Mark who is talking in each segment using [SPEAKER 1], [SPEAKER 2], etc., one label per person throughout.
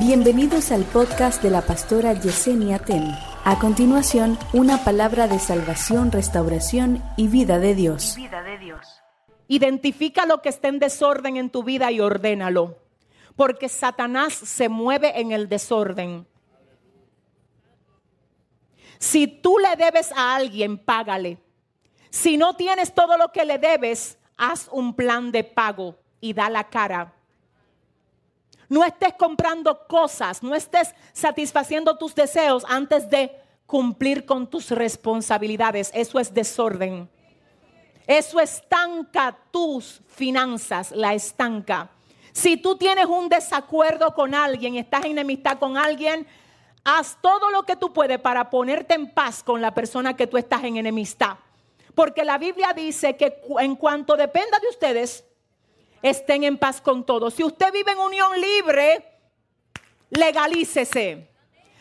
[SPEAKER 1] Bienvenidos al podcast de la pastora Yesenia Ten. A continuación, una palabra de salvación, restauración y vida de Dios.
[SPEAKER 2] vida de Dios.
[SPEAKER 3] Identifica lo que está en desorden en tu vida y ordénalo. Porque Satanás se mueve en el desorden. Si tú le debes a alguien, págale. Si no tienes todo lo que le debes, haz un plan de pago y da la cara. No estés comprando cosas, no estés satisfaciendo tus deseos antes de cumplir con tus responsabilidades. Eso es desorden. Eso estanca tus finanzas, la estanca. Si tú tienes un desacuerdo con alguien, estás en enemistad con alguien, haz todo lo que tú puedes para ponerte en paz con la persona que tú estás en enemistad. Porque la Biblia dice que en cuanto dependa de ustedes, estén en paz con todos. Si usted vive en unión libre, legalícese.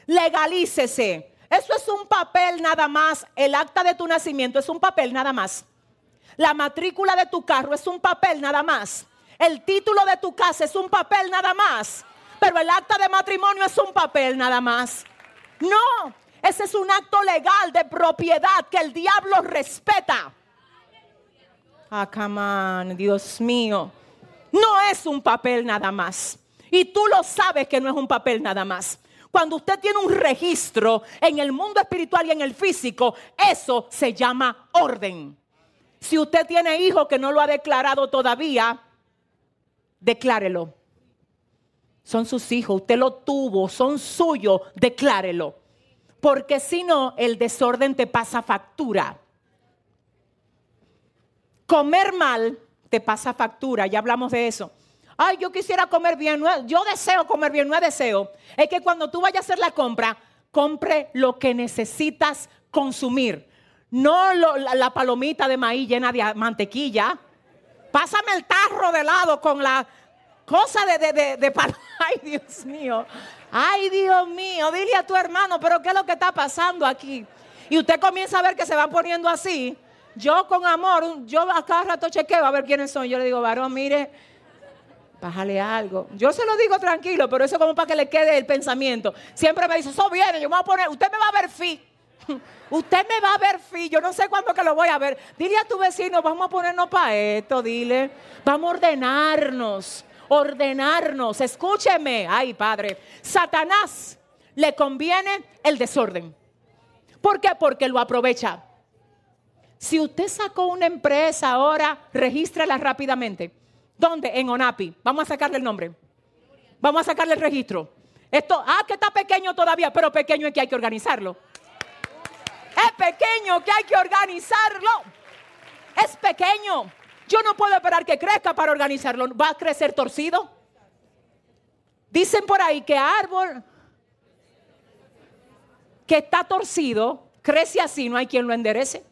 [SPEAKER 3] Legalícese. Eso es un papel nada más. El acta de tu nacimiento es un papel nada más. La matrícula de tu carro es un papel nada más. El título de tu casa es un papel nada más. Pero el acta de matrimonio es un papel nada más. No, ese es un acto legal de propiedad que el diablo respeta. Ah, Dios mío. No es un papel nada más. Y tú lo sabes que no es un papel nada más. Cuando usted tiene un registro en el mundo espiritual y en el físico, eso se llama orden. Si usted tiene hijo que no lo ha declarado todavía, declárelo. Son sus hijos, usted lo tuvo, son suyos, declárelo. Porque si no, el desorden te pasa factura. Comer mal te pasa factura, ya hablamos de eso. Ay, yo quisiera comer bien, yo deseo comer bien, no es deseo. Es que cuando tú vayas a hacer la compra, compre lo que necesitas consumir. No la, palomita de maíz llena de mantequilla. Pásame el tarro de lado con la cosa de, de, de, de Ay, Dios mío. Ay, Dios mío. Dile a tu hermano, pero ¿qué es lo que está pasando aquí? Y usted comienza a ver que se van poniendo así. Yo con amor, yo a cada rato chequeo a ver quiénes son. Yo le digo, varón, mire, bájale algo. Yo se lo digo tranquilo, pero eso como para que le quede el pensamiento. Siempre me dice, eso viene, yo me voy a poner, usted me va a ver fi. Usted me va a ver fi, yo no sé cuándo que lo voy a ver. Dile a tu vecino, vamos a ponernos para esto, dile. Vamos a ordenarnos, ordenarnos. Escúcheme, ay padre. Satanás le conviene el desorden. ¿Por qué? Porque lo aprovecha. Si usted sacó una empresa ahora, regístrala rápidamente. ¿Dónde? En ONAPI. Vamos a sacarle el nombre. Vamos a sacarle el registro. Esto, ah, que está pequeño todavía, pero pequeño es que hay que organizarlo. Es pequeño que hay que organizarlo. Es pequeño. Yo no puedo esperar que crezca para organizarlo. Va a crecer torcido. Dicen por ahí que árbol que está torcido crece así, no hay quien lo enderece.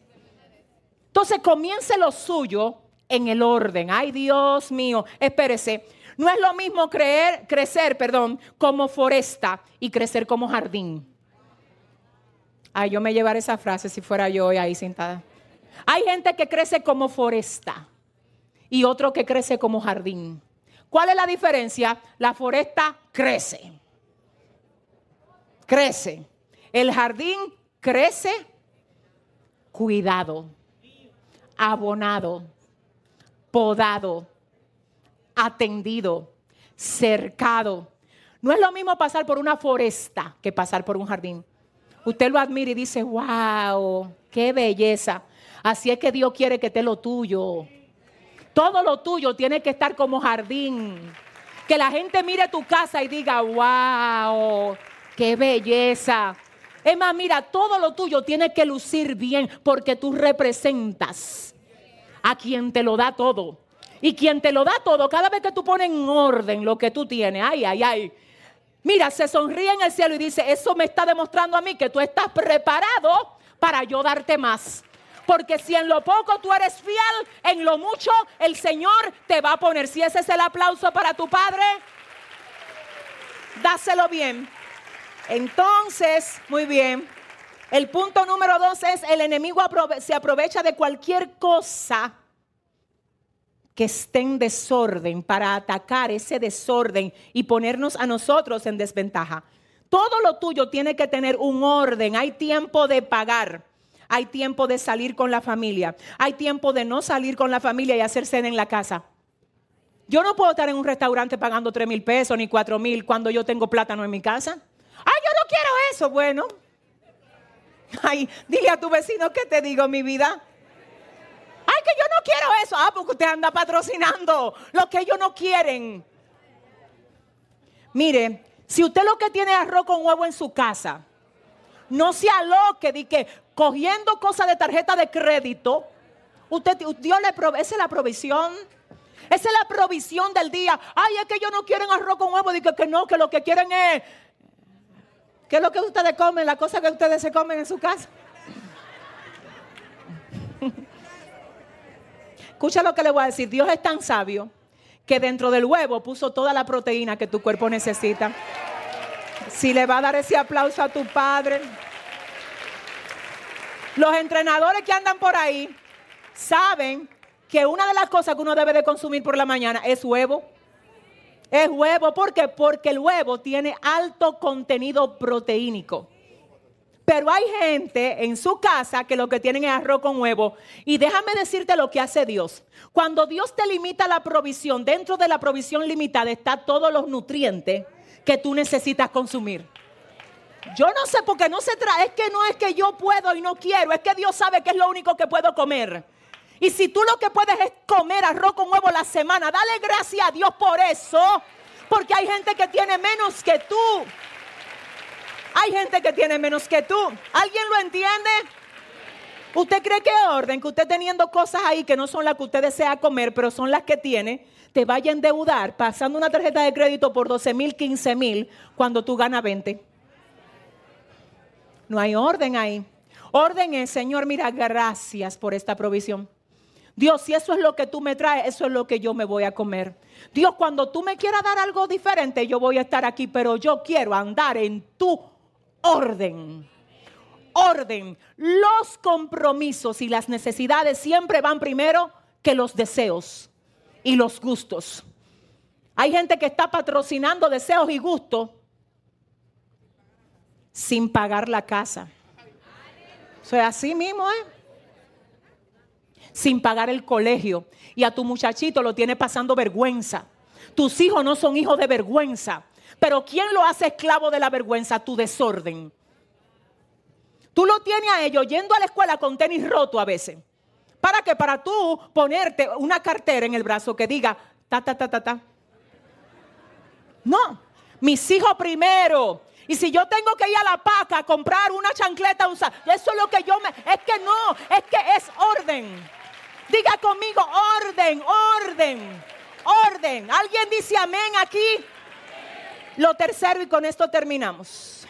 [SPEAKER 3] Entonces comience lo suyo en el orden. Ay, Dios mío, espérese. No es lo mismo creer, crecer, perdón, como foresta y crecer como jardín. Ay, yo me llevaré esa frase si fuera yo ahí sentada. Hay gente que crece como foresta y otro que crece como jardín. ¿Cuál es la diferencia? La foresta crece. Crece. El jardín crece cuidado abonado, podado, atendido, cercado. No es lo mismo pasar por una foresta que pasar por un jardín. Usted lo admira y dice, wow, qué belleza. Así es que Dios quiere que esté lo tuyo. Todo lo tuyo tiene que estar como jardín. Que la gente mire tu casa y diga, wow, qué belleza. Es más, mira, todo lo tuyo tiene que lucir bien porque tú representas a quien te lo da todo. Y quien te lo da todo, cada vez que tú pones en orden lo que tú tienes, ay, ay, ay. Mira, se sonríe en el cielo y dice, eso me está demostrando a mí que tú estás preparado para yo darte más. Porque si en lo poco tú eres fiel, en lo mucho el Señor te va a poner. Si ese es el aplauso para tu Padre, dáselo bien. Entonces, muy bien. El punto número dos es el enemigo se aprovecha de cualquier cosa que esté en desorden para atacar ese desorden y ponernos a nosotros en desventaja. Todo lo tuyo tiene que tener un orden. Hay tiempo de pagar. Hay tiempo de salir con la familia. Hay tiempo de no salir con la familia y hacer cena en la casa. Yo no puedo estar en un restaurante pagando 3 mil pesos ni 4 mil cuando yo tengo plátano en mi casa. Yo no quiero eso. Bueno. Ay, dile a tu vecino que te digo, mi vida. Ay, que yo no quiero eso. Ah, porque usted anda patrocinando lo que ellos no quieren. Mire, si usted lo que tiene es arroz con huevo en su casa, no se aloque de que cogiendo cosas de tarjeta de crédito, usted, Dios le provee, esa es la provisión. Esa es la provisión del día. Ay, es que ellos no quieren arroz con huevo. Dice que no, que lo que quieren es. ¿Qué es lo que ustedes comen? La cosa que ustedes se comen en su casa. Escucha lo que le voy a decir. Dios es tan sabio que dentro del huevo puso toda la proteína que tu cuerpo necesita. Si le va a dar ese aplauso a tu padre. Los entrenadores que andan por ahí saben que una de las cosas que uno debe de consumir por la mañana es huevo. Es huevo, ¿por qué? Porque el huevo tiene alto contenido proteínico. Pero hay gente en su casa que lo que tienen es arroz con huevo. Y déjame decirte lo que hace Dios. Cuando Dios te limita la provisión, dentro de la provisión limitada está todos los nutrientes que tú necesitas consumir. Yo no sé por qué no se trae, es que no es que yo puedo y no quiero, es que Dios sabe que es lo único que puedo comer. Y si tú lo que puedes es comer arroz con huevo la semana, dale gracias a Dios por eso, porque hay gente que tiene menos que tú. Hay gente que tiene menos que tú. ¿Alguien lo entiende? ¿Usted cree que orden que usted teniendo cosas ahí que no son las que usted desea comer, pero son las que tiene, te vaya a endeudar pasando una tarjeta de crédito por 12 mil, 15 mil cuando tú ganas 20? No hay orden ahí. Orden es, Señor, mira, gracias por esta provisión. Dios, si eso es lo que tú me traes, eso es lo que yo me voy a comer. Dios, cuando tú me quieras dar algo diferente, yo voy a estar aquí, pero yo quiero andar en tu orden. Orden. Los compromisos y las necesidades siempre van primero que los deseos y los gustos. Hay gente que está patrocinando deseos y gustos sin pagar la casa. O sea, así mismo, ¿eh? Sin pagar el colegio. Y a tu muchachito lo tiene pasando vergüenza. Tus hijos no son hijos de vergüenza. Pero ¿quién lo hace esclavo de la vergüenza? Tu desorden. Tú lo tienes a ellos yendo a la escuela con tenis roto a veces. ¿Para qué? Para tú ponerte una cartera en el brazo que diga ta, ta, ta, ta, ta. No, mis hijos primero. Y si yo tengo que ir a la paca a comprar una chancleta usada, eso es lo que yo me... Es que no, es que es orden. Diga conmigo, orden, orden, orden. ¿Alguien dice amén aquí? Lo tercero, y con esto terminamos.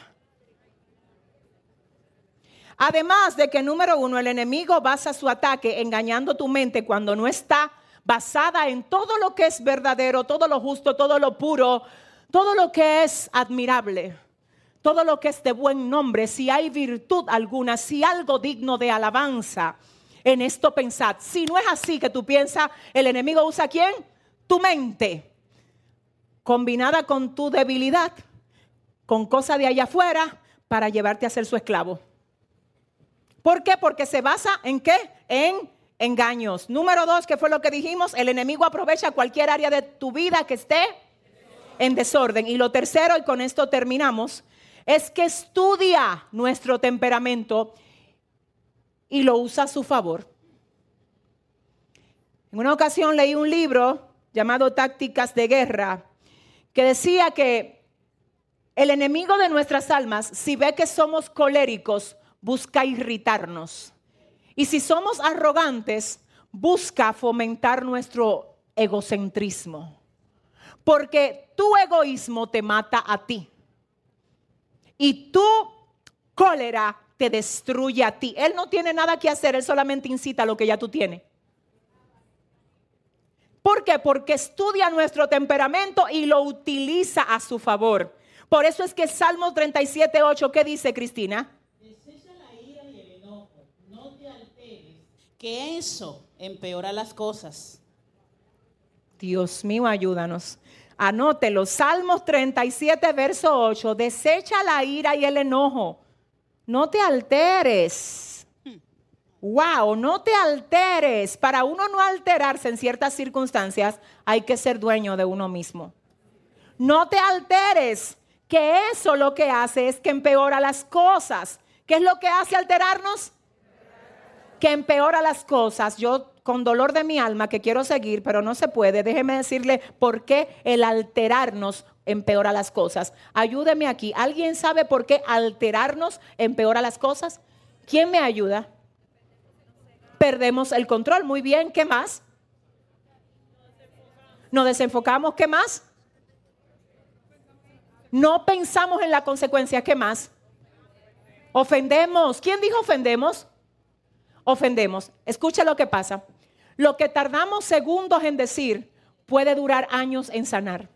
[SPEAKER 3] Además de que, número uno, el enemigo basa su ataque engañando tu mente cuando no está basada en todo lo que es verdadero, todo lo justo, todo lo puro, todo lo que es admirable, todo lo que es de buen nombre, si hay virtud alguna, si algo digno de alabanza. En esto pensad. Si no es así que tú piensas, el enemigo usa quién? Tu mente combinada con tu debilidad, con cosas de allá afuera, para llevarte a ser su esclavo. ¿Por qué? Porque se basa en qué? En engaños. Número dos, que fue lo que dijimos, el enemigo aprovecha cualquier área de tu vida que esté en desorden. Y lo tercero, y con esto terminamos, es que estudia nuestro temperamento y lo usa a su favor. En una ocasión leí un libro llamado Tácticas de Guerra que decía que el enemigo de nuestras almas, si ve que somos coléricos, busca irritarnos. Y si somos arrogantes, busca fomentar nuestro egocentrismo. Porque tu egoísmo te mata a ti. Y tu cólera te destruye a ti. Él no tiene nada que hacer, él solamente incita a lo que ya tú tienes. ¿Por qué? Porque estudia nuestro temperamento y lo utiliza a su favor. Por eso es que Salmo 37, 8, ¿qué dice Cristina?
[SPEAKER 2] Desecha la ira y el enojo, no te alteres, que eso empeora las cosas.
[SPEAKER 3] Dios mío, ayúdanos. Anótelo. Salmos 37, verso 8. Desecha la ira y el enojo. No te alteres. Wow, no te alteres. Para uno no alterarse en ciertas circunstancias, hay que ser dueño de uno mismo. No te alteres, que eso lo que hace es que empeora las cosas. ¿Qué es lo que hace alterarnos? Que empeora las cosas. Yo con dolor de mi alma que quiero seguir, pero no se puede. Déjeme decirle por qué el alterarnos empeora las cosas. Ayúdeme aquí. ¿Alguien sabe por qué alterarnos empeora las cosas? ¿Quién me ayuda? Perdemos el control. Muy bien, ¿qué más? Nos desenfocamos, ¿qué más? No pensamos en la consecuencia, ¿qué más? Ofendemos. ¿Quién dijo ofendemos? Ofendemos. Escucha lo que pasa. Lo que tardamos segundos en decir puede durar años en sanar.